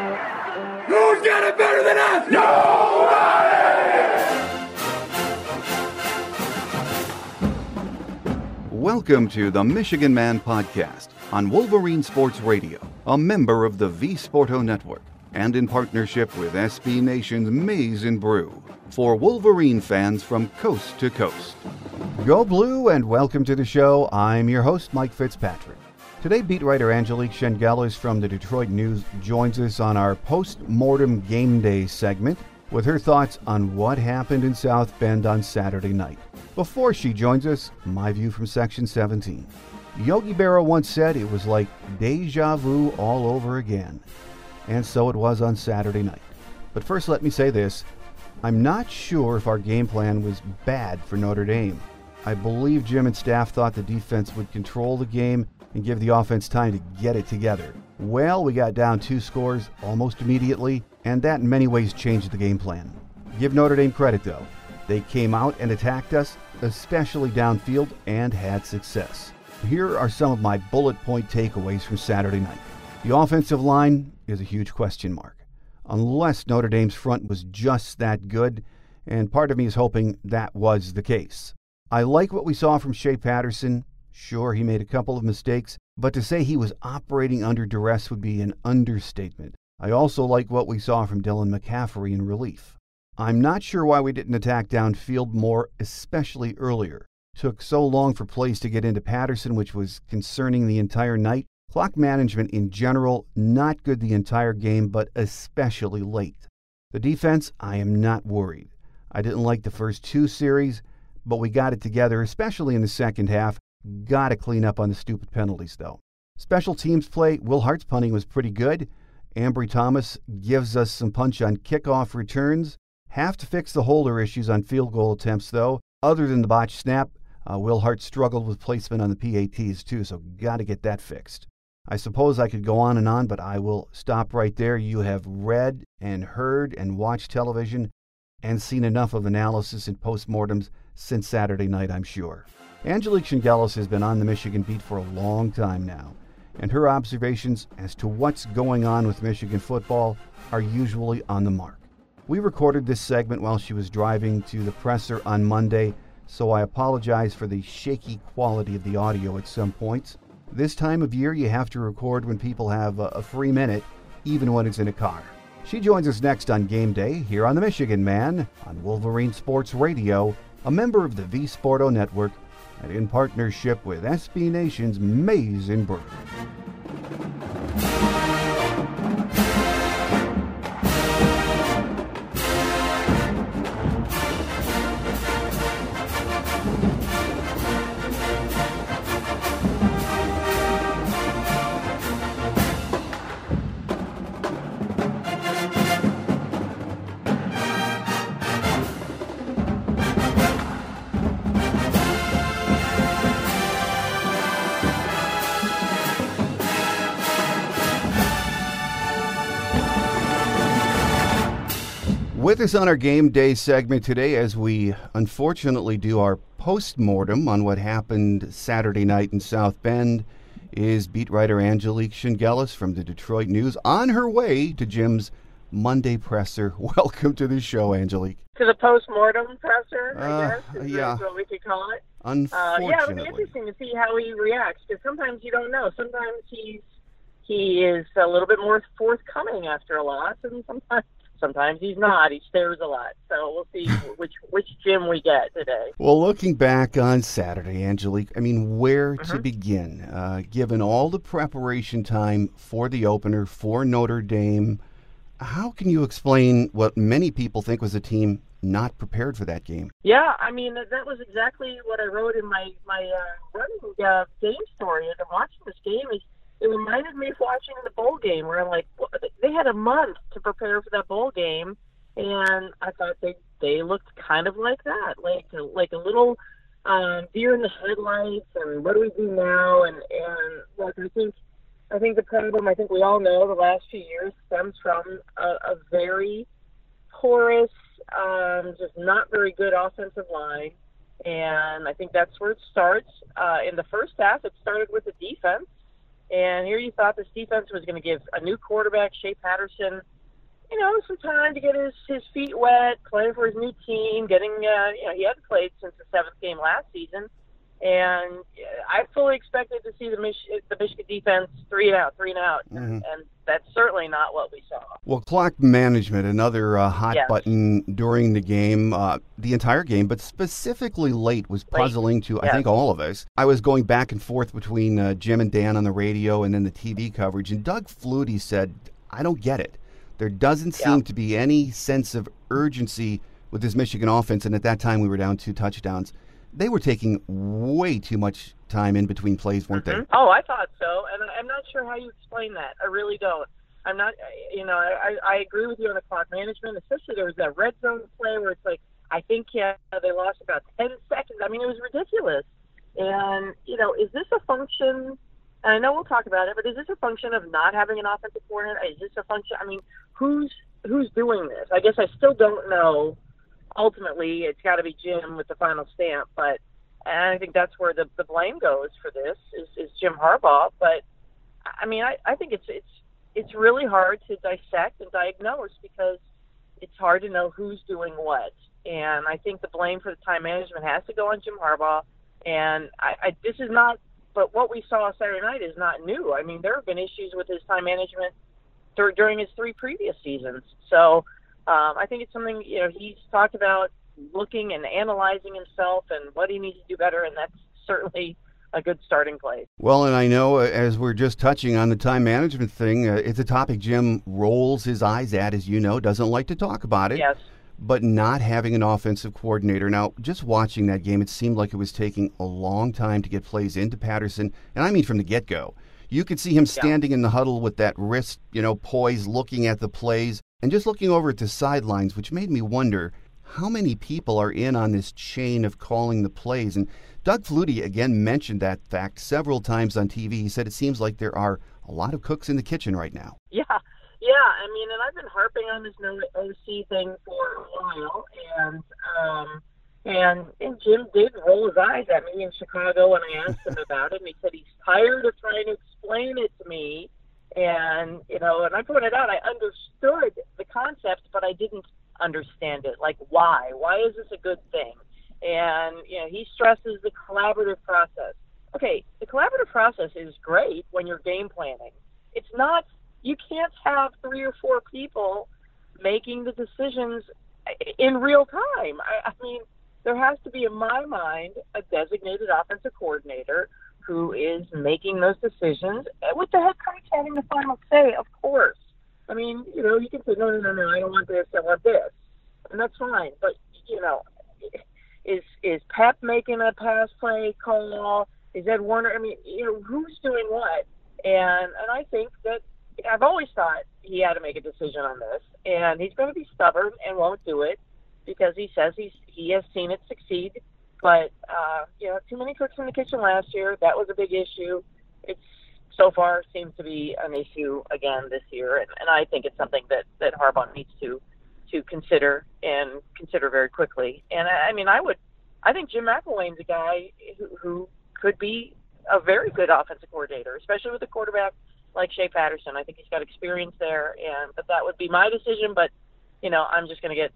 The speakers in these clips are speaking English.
Who's got it better than us? Nobody! Welcome to the Michigan Man Podcast on Wolverine Sports Radio, a member of the V Sporto Network, and in partnership with SB Nation's Maize and Brew for Wolverine fans from coast to coast. Go Blue and welcome to the show. I'm your host, Mike Fitzpatrick. Today, beat writer Angelique Chengelis from the Detroit News joins us on our post-mortem game day segment with her thoughts on what happened in South Bend on Saturday night. Before she joins us, my view from Section 17. Yogi Berra once said it was like deja vu all over again. And so it was on Saturday night. But first, let me say this I'm not sure if our game plan was bad for Notre Dame. I believe Jim and staff thought the defense would control the game and give the offense time to get it together. Well, we got down two scores almost immediately, and that in many ways changed the game plan. Give Notre Dame credit though. They came out and attacked us, especially downfield, and had success. Here are some of my bullet point takeaways from Saturday night. The offensive line is a huge question mark. Unless Notre Dame's front was just that good, and part of me is hoping that was the case. I like what we saw from Shea Patterson. Sure, he made a couple of mistakes, but to say he was operating under duress would be an understatement. I also like what we saw from Dylan McCaffrey in relief. I'm not sure why we didn't attack downfield more, especially earlier. Took so long for plays to get into Patterson, which was concerning the entire night. Clock management in general, not good the entire game, but especially late. The defense, I am not worried. I didn't like the first two series, but we got it together, especially in the second half, Got to clean up on the stupid penalties, though. Special teams play, Will Hart's punting was pretty good. Ambry Thomas gives us some punch on kickoff returns. Have to fix the holder issues on field goal attempts, though. Other than the botched snap, uh, Will Hart struggled with placement on the PATs, too, so got to get that fixed. I suppose I could go on and on, but I will stop right there. You have read and heard and watched television and seen enough of analysis and postmortems since Saturday night, I'm sure. Angelique Chengelis has been on the Michigan beat for a long time now, and her observations as to what's going on with Michigan football are usually on the mark. We recorded this segment while she was driving to the presser on Monday, so I apologize for the shaky quality of the audio at some points. This time of year, you have to record when people have a, free minute, even when it's in a car. She joins us next on Game Day here on the Michigan Man on Wolverine Sports Radio, a member of the V Sporto Network and in partnership with SB Nation's Maize and Brew. With us on our game day segment today, as we unfortunately do our post mortem on what happened Saturday night in South Bend, is beat writer Angelique Chengelis from the Detroit News on her way to Jim's Monday presser. Welcome to the show, Angelique. To the post-mortem presser, I Uh, guess, is yeah. what we could call it. Uh, yeah, it'll be interesting to see how he reacts because sometimes you don't know. Sometimes he's he is a little bit more forthcoming after a loss, and sometimes sometimes he's not. He stares a lot. So we'll see which which Jim we get today. Well, looking back on Saturday, Angelique, I mean, where to Mhm. begin? Uh, given all the preparation time for the opener for Notre Dame, how can you explain what many people think was a team not prepared for that game? Yeah, I mean that that was exactly what I wrote in my my uh, running uh, game story. And watching this game is it reminded me of watching the bowl game where I'm like, they had a month to prepare for that bowl game, and I thought they they looked kind of like that, like like a little um, deer in the headlights, and what do we do now? And and like I think I think the problem I think we all know the last few years stems from a, a very porous, um, just not very good offensive line. And I think that's where it starts. Uh, in the first half, it started with the defense. And here you thought this defense was going to give a new quarterback, Shea Patterson, you know, some time to get his, his feet wet, playing for his new team, getting, uh, you know, he hadn't played since the seventh game last season. And uh, I fully expected to see the, Mich- the Michigan defense three and out, three and out. Mhm. And that's certainly not what we saw. Well, clock management, another uh, hot Yes. button during the game, uh, the entire game, but specifically late was Late. puzzling to, I Yes. think, all of us. I was going back and forth between uh, Jim and Dan on the radio and then the TV coverage, and Doug Flutie said, I don't get it. There doesn't Yeah. seem to be any sense of urgency with this Michigan offense, and at that time we were down two touchdowns. They were taking way too much time in between plays, weren't Mhm. Oh, I thought so, and I'm not sure how you explain that. I really don't. I'm not, you know, I, I agree with you on the clock management, especially there was that red zone play where it's like, I think yeah, they lost about 10 seconds. I mean, it was ridiculous. And, you know, is this a function, and I know we'll talk about it, but is this a function of not having an offensive coordinator? Is this a function, I mean, who's, who's doing this? I guess I still don't know. Ultimately, it's got to be Jim with the final stamp, but and I think that's where the, the blame goes for this is, is Jim Harbaugh. But I mean, I, I think it's it's it's really hard to dissect and diagnose because it's hard to know who's doing what. And I think the blame for the time management has to go on Jim Harbaugh. And I, I this is not, but what we saw Saturday night is not new. I mean, there have been issues with his time management dur- during his three previous seasons. So um, I think it's something you know he's talked about looking and analyzing himself and what he needs to do better, and that's certainly a good starting place. Well, and I know uh, as we're just touching on the time management thing, uh, it's a topic Jim rolls his eyes at, as you know, doesn't like to talk about it. Yes. But not having an offensive coordinator. Now, just watching that game, it seemed like it was taking a long time to get plays into Patterson, and I mean from the get go. You could see him standing in the huddle with that wrist, you know, poised, looking at the plays, and just looking over at the sidelines, which made me wonder how many people are in on this chain of calling the plays. And Doug Flutie again mentioned that fact several times on TV. He said it seems like there are a lot of cooks in the kitchen right now. Yeah, yeah. I mean, and I've been harping on this no OC thing for a while, and um, and and Jim did roll his eyes at me in Chicago when I asked him about it, and he said he's tired of trying to explain it to me. And you know, and I pointed out I understood the concept, but I didn't understand it. Like, why? Why is this a good thing? And you know, he stresses the collaborative process. Okay, the collaborative process is great when you're game planning. It's not. You can't have three or four people making the decisions in real time. I, I mean, there has to be, in my mind, a designated offensive coordinator who is making those decisions with the head coach having the final say, of course. I mean, you know, you can say, no, no, no, no, I don't want this, I want this. And that's fine. But, you know, is is Pep making a pass play call? Is Ed Warinner? I mean, you know, who's doing what? And and I think that I've always thought he had to make a decision on this, and he's going to be stubborn and won't do it because he says he's he has seen it succeed. But uh, you know, too many cooks in the kitchen last year. That was a big issue. It's so far seems to be an issue again this year, and, and I think it's something that that Harbaugh needs to to consider and consider very quickly. And I, I mean, I would, I think Jim McElwain's a guy who, who could be a very good offensive coordinator, especially with a quarterback like Shea Patterson. I think he's got experience there, and but that would be my decision. But you know, I'm just going to get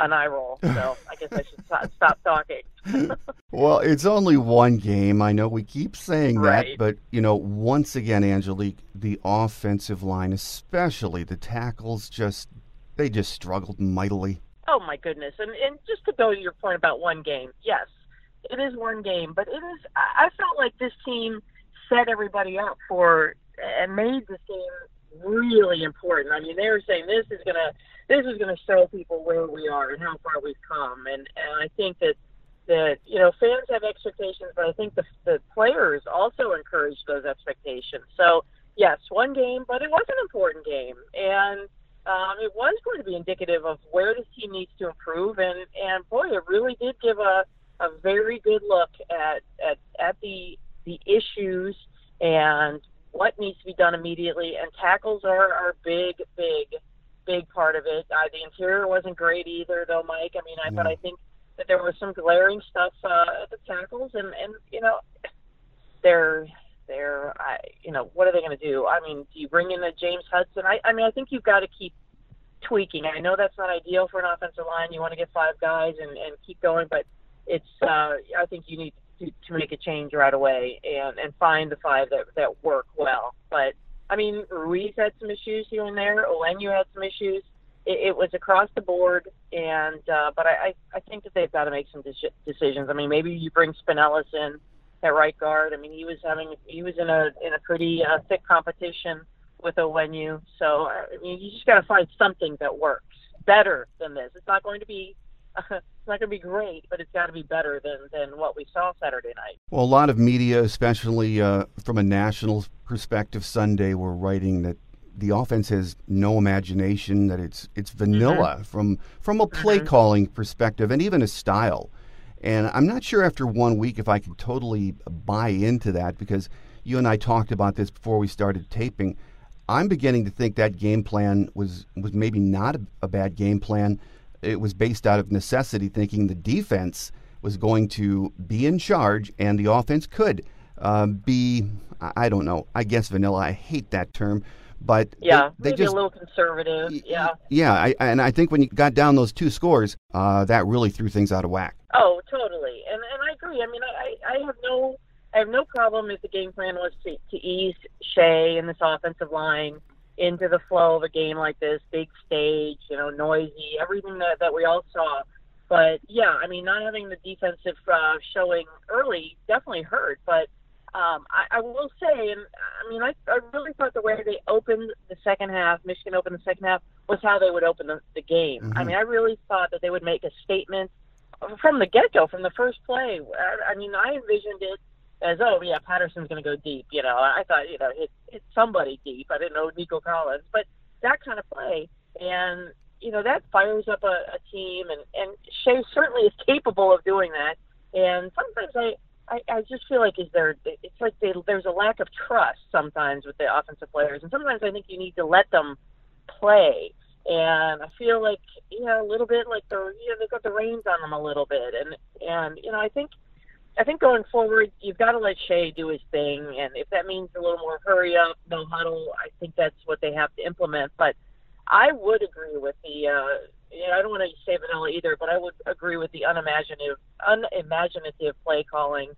an eye roll. So I guess I should stop, stop talking. well, it's only one game. I know we keep saying right. that, but you know, once again, Angelique, the offensive line, especially the tackles, just they just struggled mightily. Oh my goodness! And and just to go to your point about one game, yes, it is one game, but it is. I felt like this team set everybody up for and made this game really important. I mean, they were saying this is gonna this is gonna show people where we are and how far we've come, and and I think that that you know fans have expectations, but I think the the players also encourage those expectations. So yes, one game, but it was an important game, and um, it was going to be indicative of where this team needs to improve. And and boy, it really did give a a very good look at at at the the issues and what needs to be done immediately. And tackles are are big, big, big part of it. Uh, the interior wasn't great either, though, Mike. I mean, I but I think that there was some glaring stuff uh, at the tackles, and and you know, they're there. I, you know, what are they going to do? I mean, do you bring in a James Hudson? I, I mean, I think you've got to keep tweaking. I know that's not ideal for an offensive line. You want to get five guys and, and keep going, but it's. Uh, I think you need to, to make a change right away and and find the five that that work well. But I mean, Ruiz had some issues here and there. Onwenu had some issues. It, it was across the board, and uh, but I, I think that they've got to make some de- decisions. I mean, maybe you bring Spanellis in at right guard. I mean, he was having he was in a in a pretty uh, thick competition with Onwenu. So I mean, you just got to find something that works better than this. It's not going to be. It's not going to be great, but it's got to be better than, than what we saw Saturday night. Well, a lot of media, especially uh, from a national perspective, Sunday were writing that the offense has no imagination, that it's it's vanilla mm-hmm. from from a play mm-hmm. calling perspective and even a style. And I'm not sure after one week if I can totally buy into that because you and I talked about this before we started taping. I'm beginning to think that game plan was was maybe not a, a bad game plan. It was based out of necessity, thinking the defense was going to be in charge and the offense could uh, be. I don't know. I guess vanilla. I hate that term, but yeah, they, they just a little conservative. Yeah, yeah. I, and I think when you got down those two scores, uh, that really threw things out of whack. Oh, totally. And and I agree. I mean, I I have no I have no problem if the game plan was to, to ease Shea and this offensive line into the flow of a game like this, big stage, you know, noisy, everything that, that we all saw. But yeah, I mean, not having the defensive uh, showing early definitely hurt. But um, I, I will say, and I mean, I, I really thought the way they opened the second half, Michigan opened the second half, was how they would open the, the game. Mm-hmm. I mean, I really thought that they would make a statement from the get go, from the first play. I, I mean, I envisioned it as oh yeah, Patterson's going to go deep. You know, I thought you know hit hit somebody deep. I didn't know Nico Collins, but that kind of play, and you know that fires up a, a team, and and Shea certainly is capable of doing that. And sometimes I. I, I just feel like is there it's like they, there's a lack of trust sometimes with the offensive players, and sometimes I think you need to let them play. And I feel like you know a little bit like they're you know they've got the reins on them a little bit, and and you know I think I think going forward, you've got to let Shea do his thing, and if that means a little more hurry up, no huddle, I think that's what they have to implement. But I would agree with the, uh, you know, I don't want to say vanilla either, but I would agree with the unimaginative, unimaginative play calling.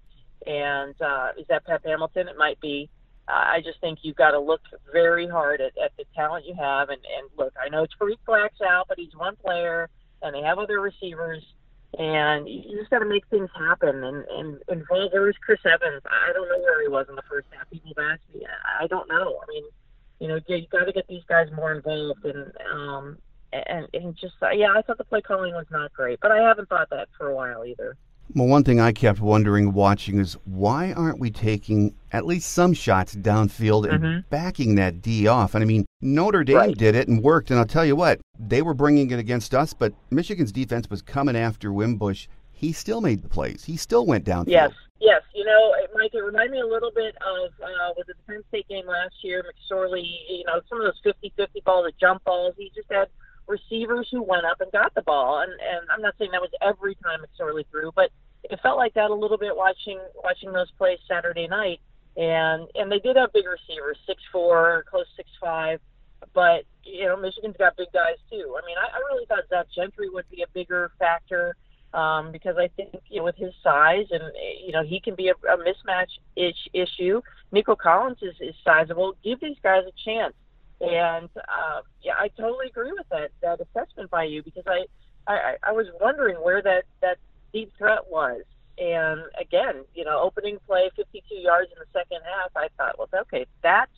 And uh, is that Pep Hamilton? It might be. Uh, I just think you've got to look very hard at, at the talent you have, and, and look, I know Tarik Black's out, but he's one player, and they have other receivers and you just got to make things happen. And and involve where's Chris Evans? I don't know where he was in the first half. People have asked me. I don't know. I mean, you know, you got to get these guys more involved and um and and just yeah, I thought the play calling was not great, but I haven't thought that for a while either. Well, one thing I kept wondering watching is why aren't we taking at least some shots downfield and mm-hmm. backing that D off? And I mean, Notre Dame right. did it and worked. And I'll tell you what, they were bringing it against us, but Michigan's defense was coming after Wimbush. He still made the plays. He still went downfield. Yes, yes. You know, it, Mike, it reminded me a little bit of uh, was it the Penn State game last year? McSorley, you know, some of those 50-50 balls, the jump balls. He just had receivers who went up and got the ball. And and I'm not saying that was every time McSorley threw, but it felt like that a little bit watching watching those plays Saturday night. and and they did have big receivers, six four, close six five, but you know Michigan's got big guys too. I mean, I, I really thought Zach Gentry would be a bigger factor um, because I think you know with his size and you know he can be a, a mismatch ish issue. Nico Collins is, is sizable. Give these guys a chance. And uh, yeah, I totally agree with that that assessment by you because I, I I was wondering where that that deep threat was. And again, you know, opening play, 52 yards in the second half, I thought, well, okay, that's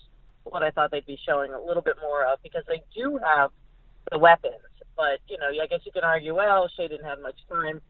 what I thought they'd be showing a little bit more of because they do have the weapons. But you know, I guess you can argue, well, Shea didn't have much time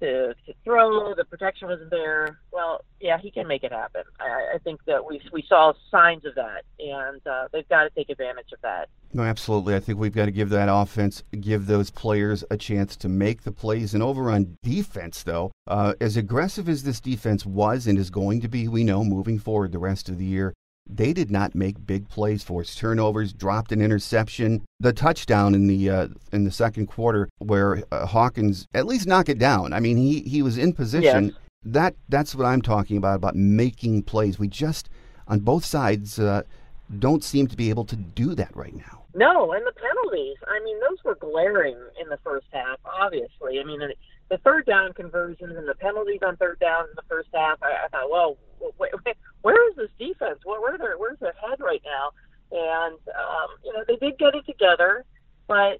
to, to throw. The protection wasn't there. Well, yeah, he can make it happen. I, I think that we we saw signs of that, and uh, they've got to take advantage of that. No, absolutely. I think we've got to give that offense, give those players a chance to make the plays. And over on defense, though, uh, as aggressive as this defense was and is going to be, we know moving forward the rest of the year, they did not make big plays, forced turnovers, dropped an interception. The touchdown in the uh, in the second quarter, where uh, Hawkins at least knock it down. I mean, he he was in position. Yes. That that's what I'm talking about about making plays. We just on both sides uh, don't seem to be able to do that right now. No, and the penalties. I mean, those were glaring in the first half. Obviously, I mean, the third down conversions and the penalties on third downs in the first half. I, I thought, well, where is this defense? Where, where their, where's their head right now? And um, you know, they did get it together, but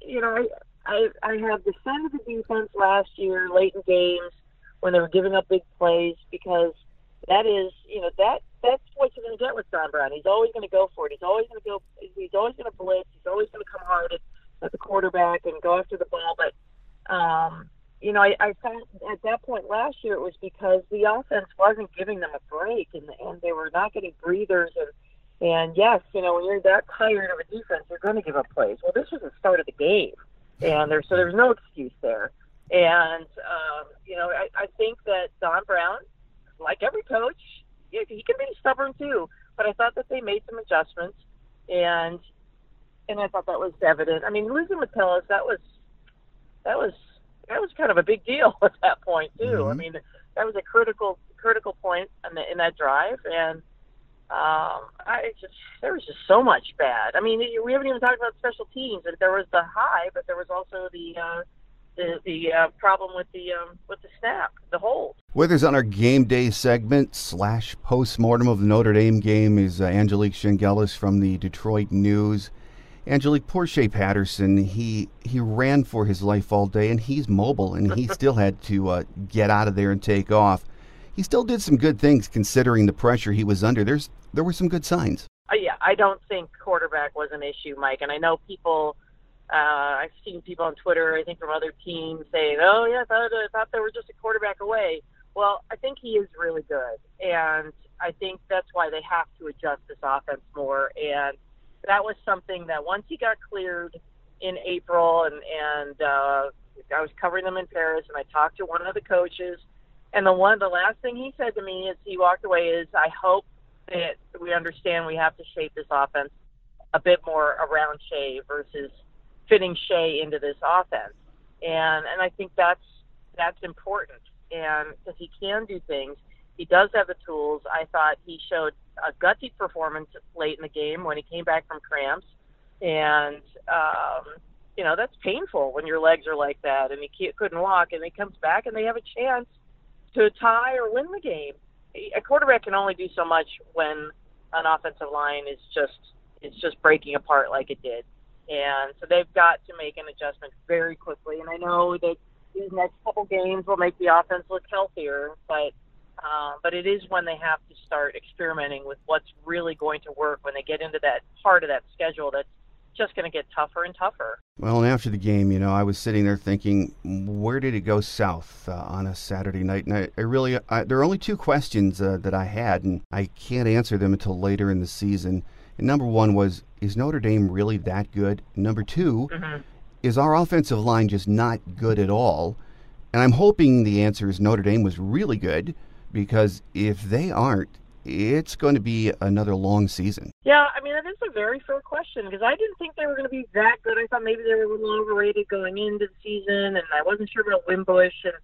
you know, I I, I have defended the defense last year late in games when they were giving up big plays because that is, you know, that that's what you're going to get with Don Brown. He's always going to go for it. He's always going to go. He's always going to blitz. He's always going to come hard at, at the quarterback and go after the ball. But um, you know, I, I thought at that point last year it was because the offense wasn't giving them a break, and and they were not getting breathers. And and yes, you know, when you're that tired of a defense, you're going to give up plays. Well, this was the start of the game, and there so there's no excuse there. And um, you know, I, I think that Don Brown, like every coach, he can be stubborn too. But I thought that they made some adjustments, and and I thought that was evident. I mean, losing Metellus, that was that was that was kind of a big deal at that point too. Mm-hmm. I mean, that was a critical critical point in, the, in that drive, and um, I just there was just so much bad. I mean, we haven't even talked about special teams. There was the high, but there was also the uh, the the uh, problem with the um, with the snap, the hold. With us on our game day segment slash post mortem of the Notre Dame game is uh, Angelique Chengelis from the Detroit News. Angelique, poor Shea Patterson, he he ran for his life all day, and he's mobile, and he still had to uh, get out of there and take off. He still did some good things considering the pressure he was under. There's there were some good signs. Uh, yeah, I don't think quarterback was an issue, Mike, and I know people. Uh, I've seen people on Twitter, I think from other teams, saying, "Oh, yeah, I thought, I thought they were just a quarterback away." Well, I think he is really good, and I think that's why they have to adjust this offense more and that was something that once he got cleared in April, and and uh, I was covering them in Paris, and I talked to one of the coaches, and the one the last thing he said to me as he walked away is, "I hope that we understand we have to shape this offense a bit more around Shea versus fitting Shea into this offense." And and I think that's that's important, and because he can do things he does have the tools. I thought he showed a gutsy performance late in the game when he came back from cramps, and um, you know that's painful when your legs are like that and he couldn't walk, and he comes back and they have a chance to tie or win the game. A quarterback can only do so much when an offensive line is just it's just breaking apart like it did, and so they've got to make an adjustment very quickly. And I know that these next couple games will make the offense look healthier, but uh, but it is when they have to start experimenting with what's really going to work when they get into that part of that schedule that's just going to get tougher and tougher. Well, and after the game, you know, I was sitting there thinking, where did it go south uh, on a Saturday night? And I, I really, I, there are only two questions uh, that I had, and I can't answer them until later in the season. And number one was, is Notre Dame really that good? Number 2 mm-hmm. is our offensive line just not good at all? And I'm hoping the answer is Notre Dame was really good because if they aren't, it's going to be another long season. Yeah, I mean, that is a very fair question because I didn't think they were going to be that good. I thought maybe they were a little overrated going into the season, and I wasn't sure about Wimbush. And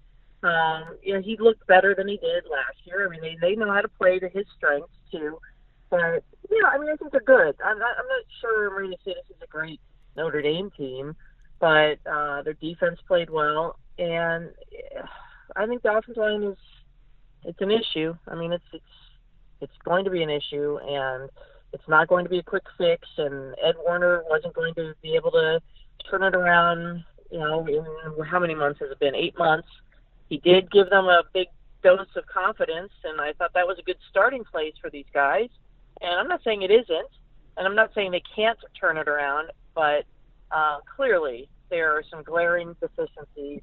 Um, know, he looked better than he did last year. I mean, they they know how to play to his strengths too. But yeah, I mean, I think they're good. I'm not, I'm not sure I'm ready to say this is a great Notre Dame team, but uh, their defense played well, and I think the offensive line is it's an issue. I mean, it's it's it's going to be an issue, and it's not going to be a quick fix. And Ed Warinner wasn't going to be able to turn it around. You know, in how many months has it been? Eight months. He did give them a big dose of confidence, and I thought that was a good starting place for these guys. And I'm not saying it isn't, and I'm not saying they can't turn it around, but uh, clearly there are some glaring deficiencies,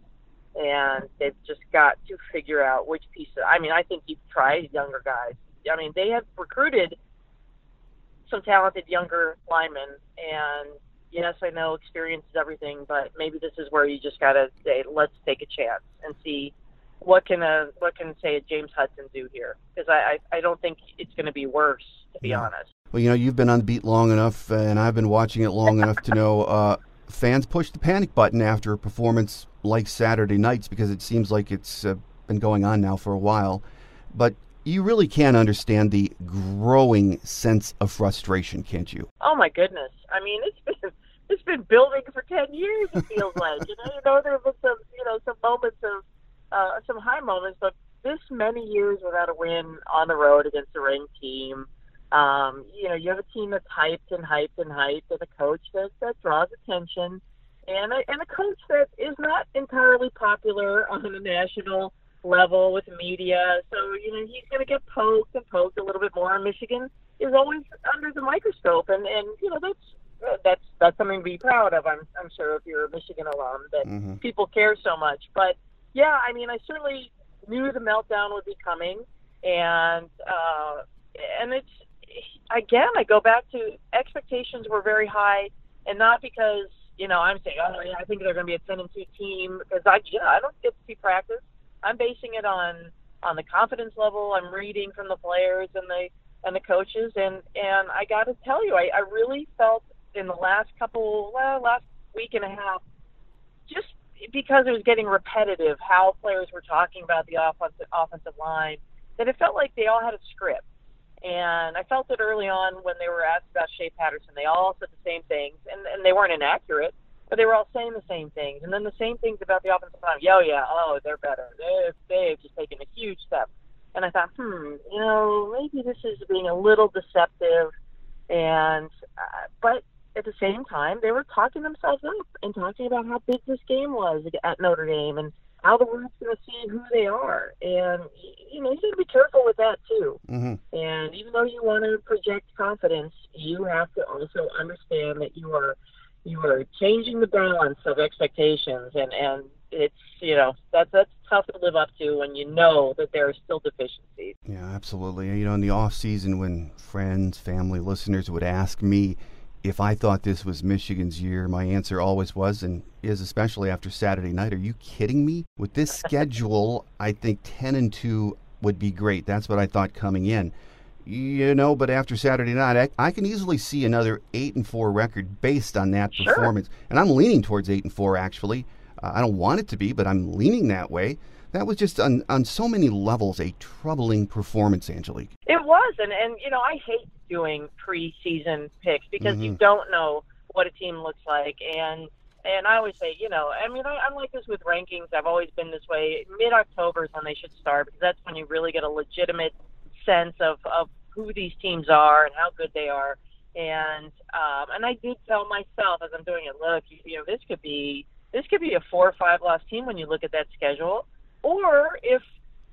and they've just got to figure out which piece. Of, I mean, I think you've tried younger guys. I mean, they have recruited some talented younger linemen, and yes, I know experience is everything, but maybe this is where you just got to say, let's take a chance and see what can a what can say a James Hudson do here? Because I, I I don't think it's going to be worse, to be yeah. honest. Well, you know, you've been on the beat long enough, and I've been watching it long enough to know uh, fans push the panic button after a performance like Saturday night's because it seems like it's uh, been going on now for a while. But you really can't understand the growing sense of frustration, can't you? Oh my goodness! I mean, it's been it's been building for ten years. It feels like you know, you know, there have been some you know some moments of uh, some high moments, but this many years without a win on the road against a ranked team. Um, you know, you have a team that's hyped and hyped and hyped, and a coach that, that draws attention, and a, and a coach that is not entirely popular on a national level with media. So you know, he's going to get poked and poked a little bit more. And Michigan is always under the microscope, and and you know that's that's that's something to be proud of. I'm I'm sure if you're a Michigan alum that mm-hmm. people care so much, but yeah, I mean, I certainly knew the meltdown would be coming, and uh, and it's again, I go back to expectations were very high, and not because you know I'm saying, oh yeah, I think they're going to be a ten and two team because I yeah, I don't get to see practice. I'm basing it on on the confidence level I'm reading from the players and the and the coaches, and and I got to tell you, I, I really felt in the last couple, well, last week and a half, just because it was getting repetitive how players were talking about the offensive offensive line that it felt like they all had a script. And I felt it early on when they were asked about Shea Patterson. They all said the same things, and, and they weren't inaccurate, but they were all saying the same things. And then the same things about the offensive line. Yo, yeah, oh, they're better. They've, they've just taken a huge step. And I thought, hmm, you know, maybe this is being a little deceptive. And, uh, but at the same time, they were talking themselves up and talking about how big this game was at Notre Dame and how the world's going to see who they are. And, you know, you got to be careful with that, too. Mm-hmm. And even though you want to project confidence, you have to also understand that you are you are changing the balance of expectations and and it's you know that's that's tough to live up to when you know that there are still deficiencies yeah absolutely you know in the off season when friends family listeners would ask me if I thought this was Michigan's year, my answer always was and is especially after Saturday night. Are you kidding me? With this schedule, I think 10 and 2 would be great. That's what I thought coming in. You know, but after Saturday night, I, I can easily see another 8 and 4 record based on that sure. performance. And I'm leaning towards 8 and 4 actually. Uh, I don't want it to be, but I'm leaning that way. That was just on, on so many levels a troubling performance, Angelique. It was, and, and you know, I hate doing preseason picks because mm-hmm. you don't know what a team looks like and and I always say, you know, I mean, I, I'm like this with rankings. I've always been this way. Mid October is when they should start because that's when you really get a legitimate sense of of who these teams are and how good they are. And um, and I did tell myself as I'm doing it, look, you, you know, this could be this could be a four or five loss team when you look at that schedule. Or if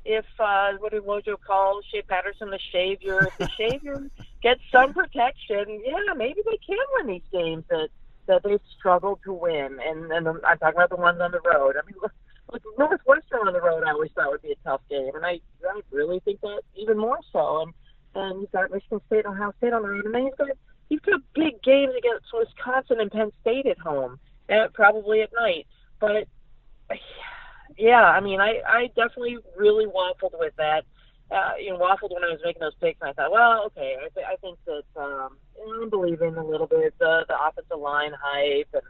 if uh, what did Wojo call Shea Patterson the Savior? If the Savior gets some protection, yeah, maybe they can win these games that that they've struggled to win. And and I'm talking about the ones on the road. I mean, look, look Northwestern on the road, I always thought would be a tough game, and I I really think that even more so. And and you've got Michigan State and Ohio State on the road, and then you've got you've got big games against Wisconsin and Penn State at home, and probably at night. But yeah, I mean, I I definitely really waffled with that. Uh, you know, waffled when I was making those picks, and I thought, well, okay, I, th- I think that um, I'm believing a little bit the the offensive line hype and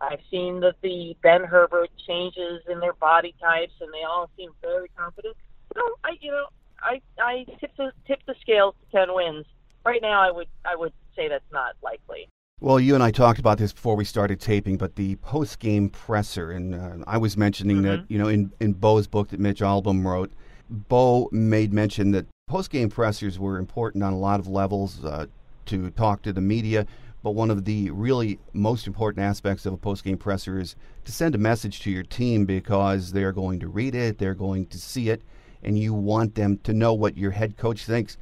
I've seen that the Ben Herbert changes in their body types, and they all seem very confident. So I, you know, I I tip the tip the scales to ten wins. Right now, I would I would say that's not likely. Well, you and I talked about this before we started taping, but the post-game presser, and uh, I was mentioning mm-hmm. that you know in in Bo's book that Mitch Albom wrote, Bo made mention that post-game pressers were important on a lot of levels uh, to talk to the media. But one of the really most important aspects of a post-game presser is to send a message to your team because they're going to read it, they're going to see it, and you want them to know what your head coach thinks.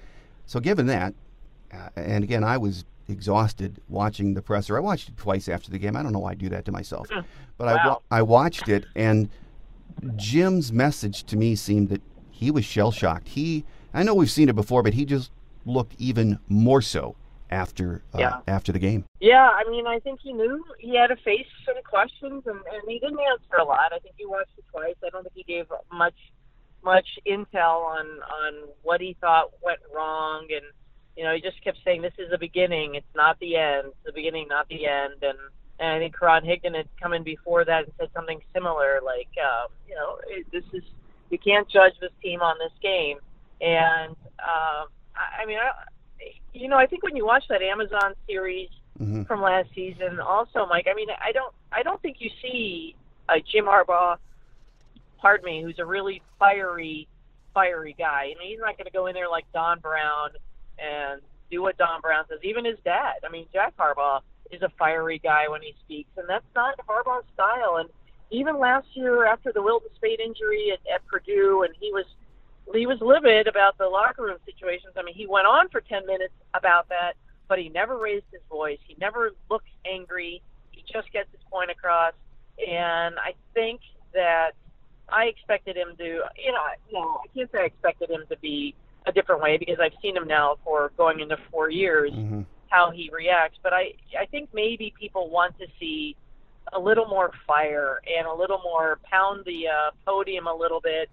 So, given that, uh, and again, I was exhausted watching the presser. I watched it twice after the game. I don't know why I do that to myself, but wow. I I watched it, and Jim's message to me seemed that he was shell shocked. He I know we've seen it before, but he just looked even more so after uh, yeah. after the game. Yeah, I mean, I think he knew he had to face some questions, and, and he didn't answer a lot. I think he watched it twice. I don't think he gave much much intel on on what he thought went wrong, and you know, he just kept saying, "This is the beginning. It's not the end. It's the beginning, not the end." And and I think Karan Higdon had come in before that and said something similar, like, um, you know, this is you can't judge this team on this game. And uh, I, I mean, I, you know, I think when you watch that Amazon series mm-hmm. from last season, also, Mike, I mean, I don't, I don't think you see a Jim Harbaugh, pardon me, who's a really fiery, fiery guy. I mean, he's not going to go in there like Don Brown and do what Don Brown says. Even his dad, I mean, Jack Harbaugh is a fiery guy when he speaks, and that's not Harbaugh's style. And even last year, after the Wilton Speight injury at, at Purdue, and he was he was livid about the locker room situations. I mean, he went on for 10 minutes about that, but he never raised his voice. He never looked angry. He just gets his point across. And I think that I expected him to, you know, no, I can't say I expected him to be a different way because I've seen him now for going into four years mm-hmm. how he reacts. But I, I think maybe people want to see a little more fire and a little more pound the uh, podium a little bit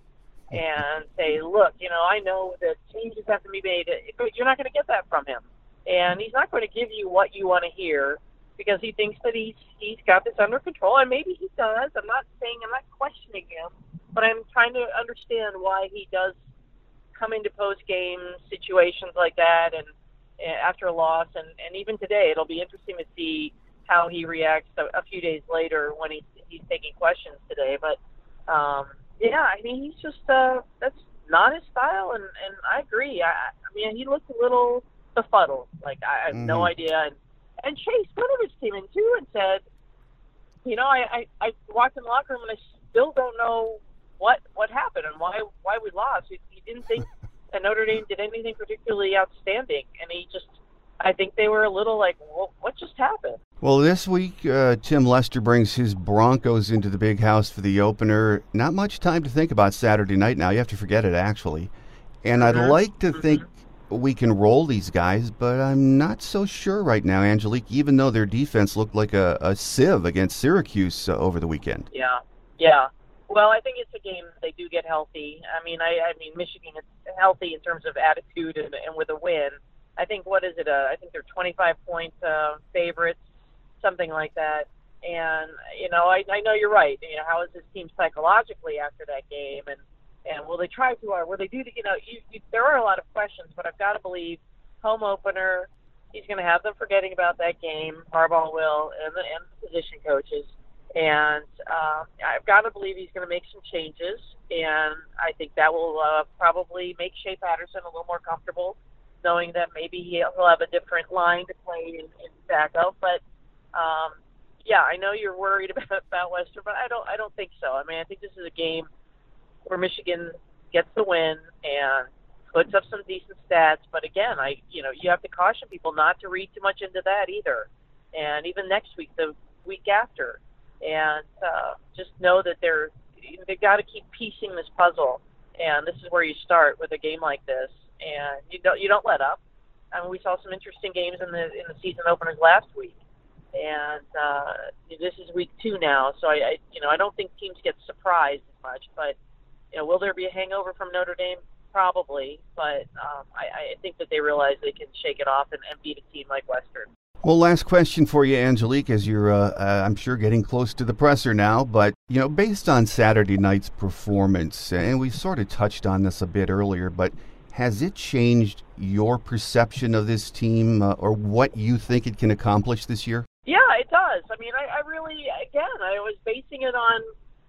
and say, look, you know, I know that changes have to be made, but you're not going to get that from him. And he's not going to give you what you want to hear because he thinks that he's he's got this under control, and maybe he does. I'm not saying I'm not questioning him, but I'm trying to understand why he does come into post game situations like that, and, and after a loss, and and even today, it'll be interesting to see how he reacts a, a few days later when he he's taking questions today. But um, yeah, I mean, he's just uh, that's not his style, and and I agree. I, I mean, he looked a little befuddled. Like I, I have mm-hmm. no idea. And and Chase Winovich came in too and said, you know, I, I I walked in the locker room and I still don't know what what happened and why why we lost. He, he didn't think that Notre Dame did anything particularly outstanding, and he just I think they were a little like, well, what just happened? Well, this week, uh, Tim Lester brings his Broncos into the big house for the opener. Not much time to think about Saturday night now. You have to forget it, actually. And mm-hmm. I'd like to think mm-hmm. we can roll these guys, but I'm not so sure right now, Angelique, even though their defense looked like a, a sieve against Syracuse uh, over the weekend. Yeah, yeah. Well, I think it's a game they do get healthy. I mean, I, I mean, Michigan is healthy in terms of attitude and, and with a win. I think what is it? Uh, I think they're 25 point uh, favorites, something like that. And you know, I, I know you're right. You know, how is this team psychologically after that game? And and will they try too hard? Will they do the? You know, you, you, there are a lot of questions, but I've got to believe home opener. He's going to have them forgetting about that game. Harbaugh will, and the, and the position coaches. And uh, I've got to believe he's going to make some changes, and I think that will uh, probably make Shea Patterson a little more comfortable knowing that maybe he'll have a different line to play in, in backup. But um, yeah, I know you're worried about, about Western, but I don't. I don't think so. I mean, I think this is a game where Michigan gets the win and puts up some decent stats. But again, I you know you have to caution people not to read too much into that either. And even next week, the week after, and uh, just know that they're they've got to keep piecing this puzzle. And this is where you start with a game like this and you don't you don't let up. I mean, we saw some interesting games in the in the season openers last week, and uh, this is week two now. So I, I you know I don't think teams get surprised as much, but you know will there be a hangover from Notre Dame? Probably, but um, I, I think that they realize they can shake it off and, and beat a team like Western. Well, last question for you, Angelique, as you're, uh, uh, I'm sure, getting close to the presser now. But, you know, based on Saturday night's performance, and we sort of touched on this a bit earlier, but has it changed your perception of this team uh, or what you think it can accomplish this year? Yeah, it does. I mean, I, I really, again, I was basing it on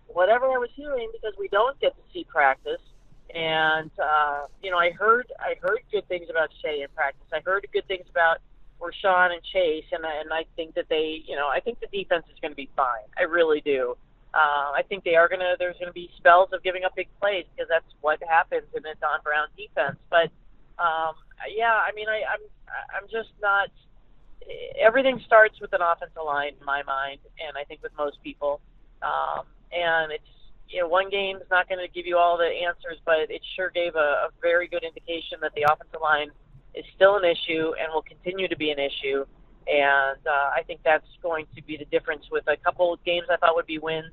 whatever I was hearing because we don't get to see practice. And uh, you know, I heard I heard good things about Shea in practice. I heard good things about Rashan and Chase, and and I think that they, you know, I think the defense is going to be fine. I really do. Uh, I think they are to. There's to be spells of giving up big plays because that's what happens in a Don Brown defense. But um, yeah, I mean, I, I'm I'm just not. Everything starts with an offensive line in my mind, and I think with most people. Um, and it's you know one game is not going to give you all the answers, but it sure gave a, a very good indication that the offensive line is still an issue and will continue to be an issue. And uh, I think that's going to be the difference with a couple of games I thought would be wins.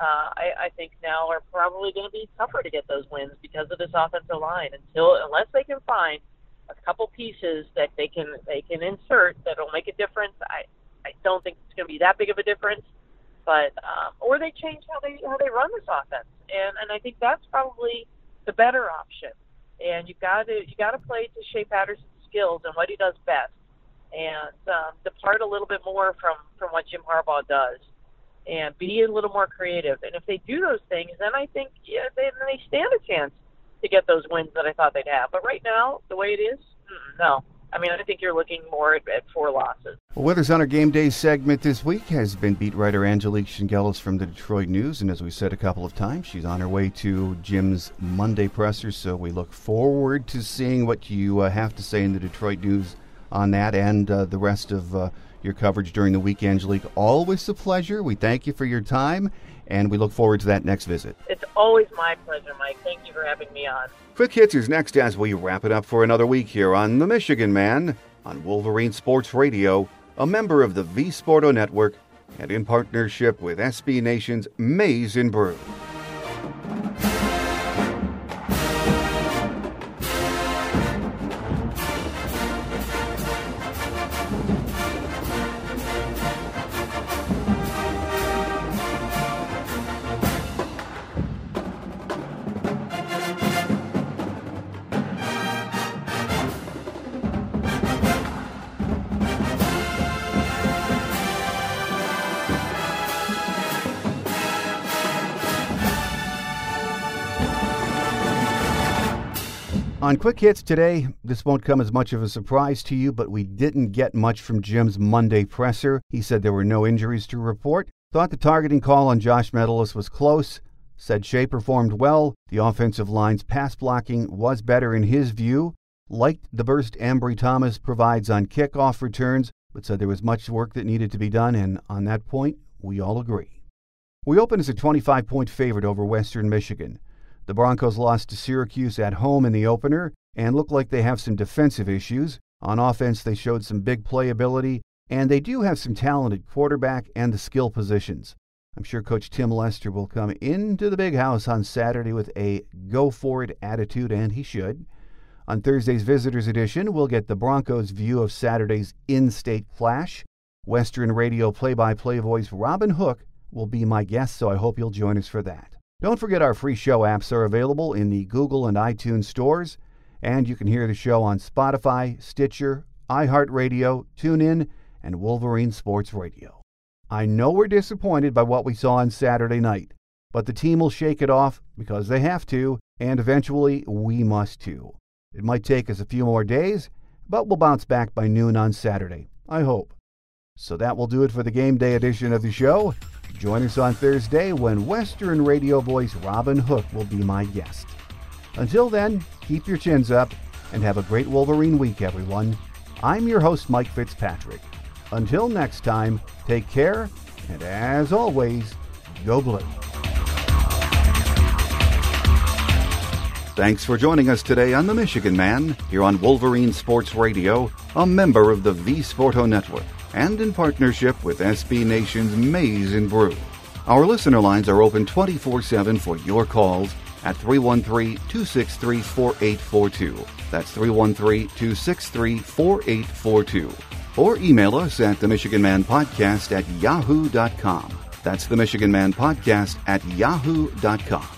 Uh, I, I think now are probably going to be tougher to get those wins because of this offensive line. Until unless they can find a couple pieces that they can they can insert that'll make a difference, I I don't think it's going to be that big of a difference. But um, or they change how they how they run this offense, and and I think that's probably the better option and you've got to you got to play to Shea Patterson's skills and what he does best, and um, depart a little bit more from from what Jim Harbaugh does, and be a little more creative. And if they do those things, then I think yeah, they, then they stand a chance to get those wins that I thought they'd have. But right now, the way it is, no. I mean, I think you're looking more at, at four losses. Well, with us on our Game Day segment this week has been beat writer Angelique Chengelis from the Detroit News. And as we said a couple of times, she's on her way to Jim's Monday presser. So we look forward to seeing what you uh, have to say in the Detroit News on that and uh, the rest of uh, your coverage during the week, Angelique. Always a pleasure. We thank you for your time and we look forward to that next visit. It's always my pleasure, Mike. Thank you for having me on. Quick Hits is next as we wrap it up for another week here on The Michigan Man on Wolverine Sports Radio, a member of the V Sporto Network, and in partnership with SB Nation's Maize and Brew. On Quick Hits today, this won't come as much of a surprise to you, but we didn't get much from Jim's Monday presser. He said there were no injuries to report, thought the targeting call on Josh Metellus was close, said Shea performed well, the offensive line's pass blocking was better in his view, liked the burst Ambry Thomas provides on kickoff returns, but said there was much work that needed to be done, and on that point, we all agree. We open as a 25 point favorite over Western Michigan. The Broncos lost to Syracuse at home in the opener and look like they have some defensive issues. On offense, they showed some big playability, and they do have some talented quarterback and the skill positions. I'm sure Coach Tim Lester will come into the big house on Saturday with a go for it attitude, and he should. On Thursday's Visitors Edition, we'll get the Broncos' view of Saturday's in state clash. Western radio play by play voice Robin Hook will be my guest, so I hope you'll join us for that. Don't forget our free show apps are available in the Google and iTunes stores, and you can hear the show on Spotify, Stitcher, iHeartRadio, TuneIn, and Wolverine Sports Radio. I know we're disappointed by what we saw on Saturday night, but the team will shake it off because they have to, and eventually we must too. It might take us a few more days, but we'll bounce back by noon on Saturday. I hope. So that will do it for the game day edition of the show. Join us on Thursday when Western radio voice Robin Hook will be my guest. Until then, keep your chins up and have a great Wolverine week, everyone. I'm your host, Mike Fitzpatrick. Until next time, take care, and as always, go blue. Thanks for joining us today on The Michigan Man here on Wolverine Sports Radio, a member of the V Sporto Network and in partnership with SB Nation's Maize and Brew. Our listener lines are open 24 7 for your calls at 313 263 4842. That's 313 263 4842. or email us at the Michigan Man Podcast at yahoo.com. That's the Michigan Man Podcast at yahoo.com.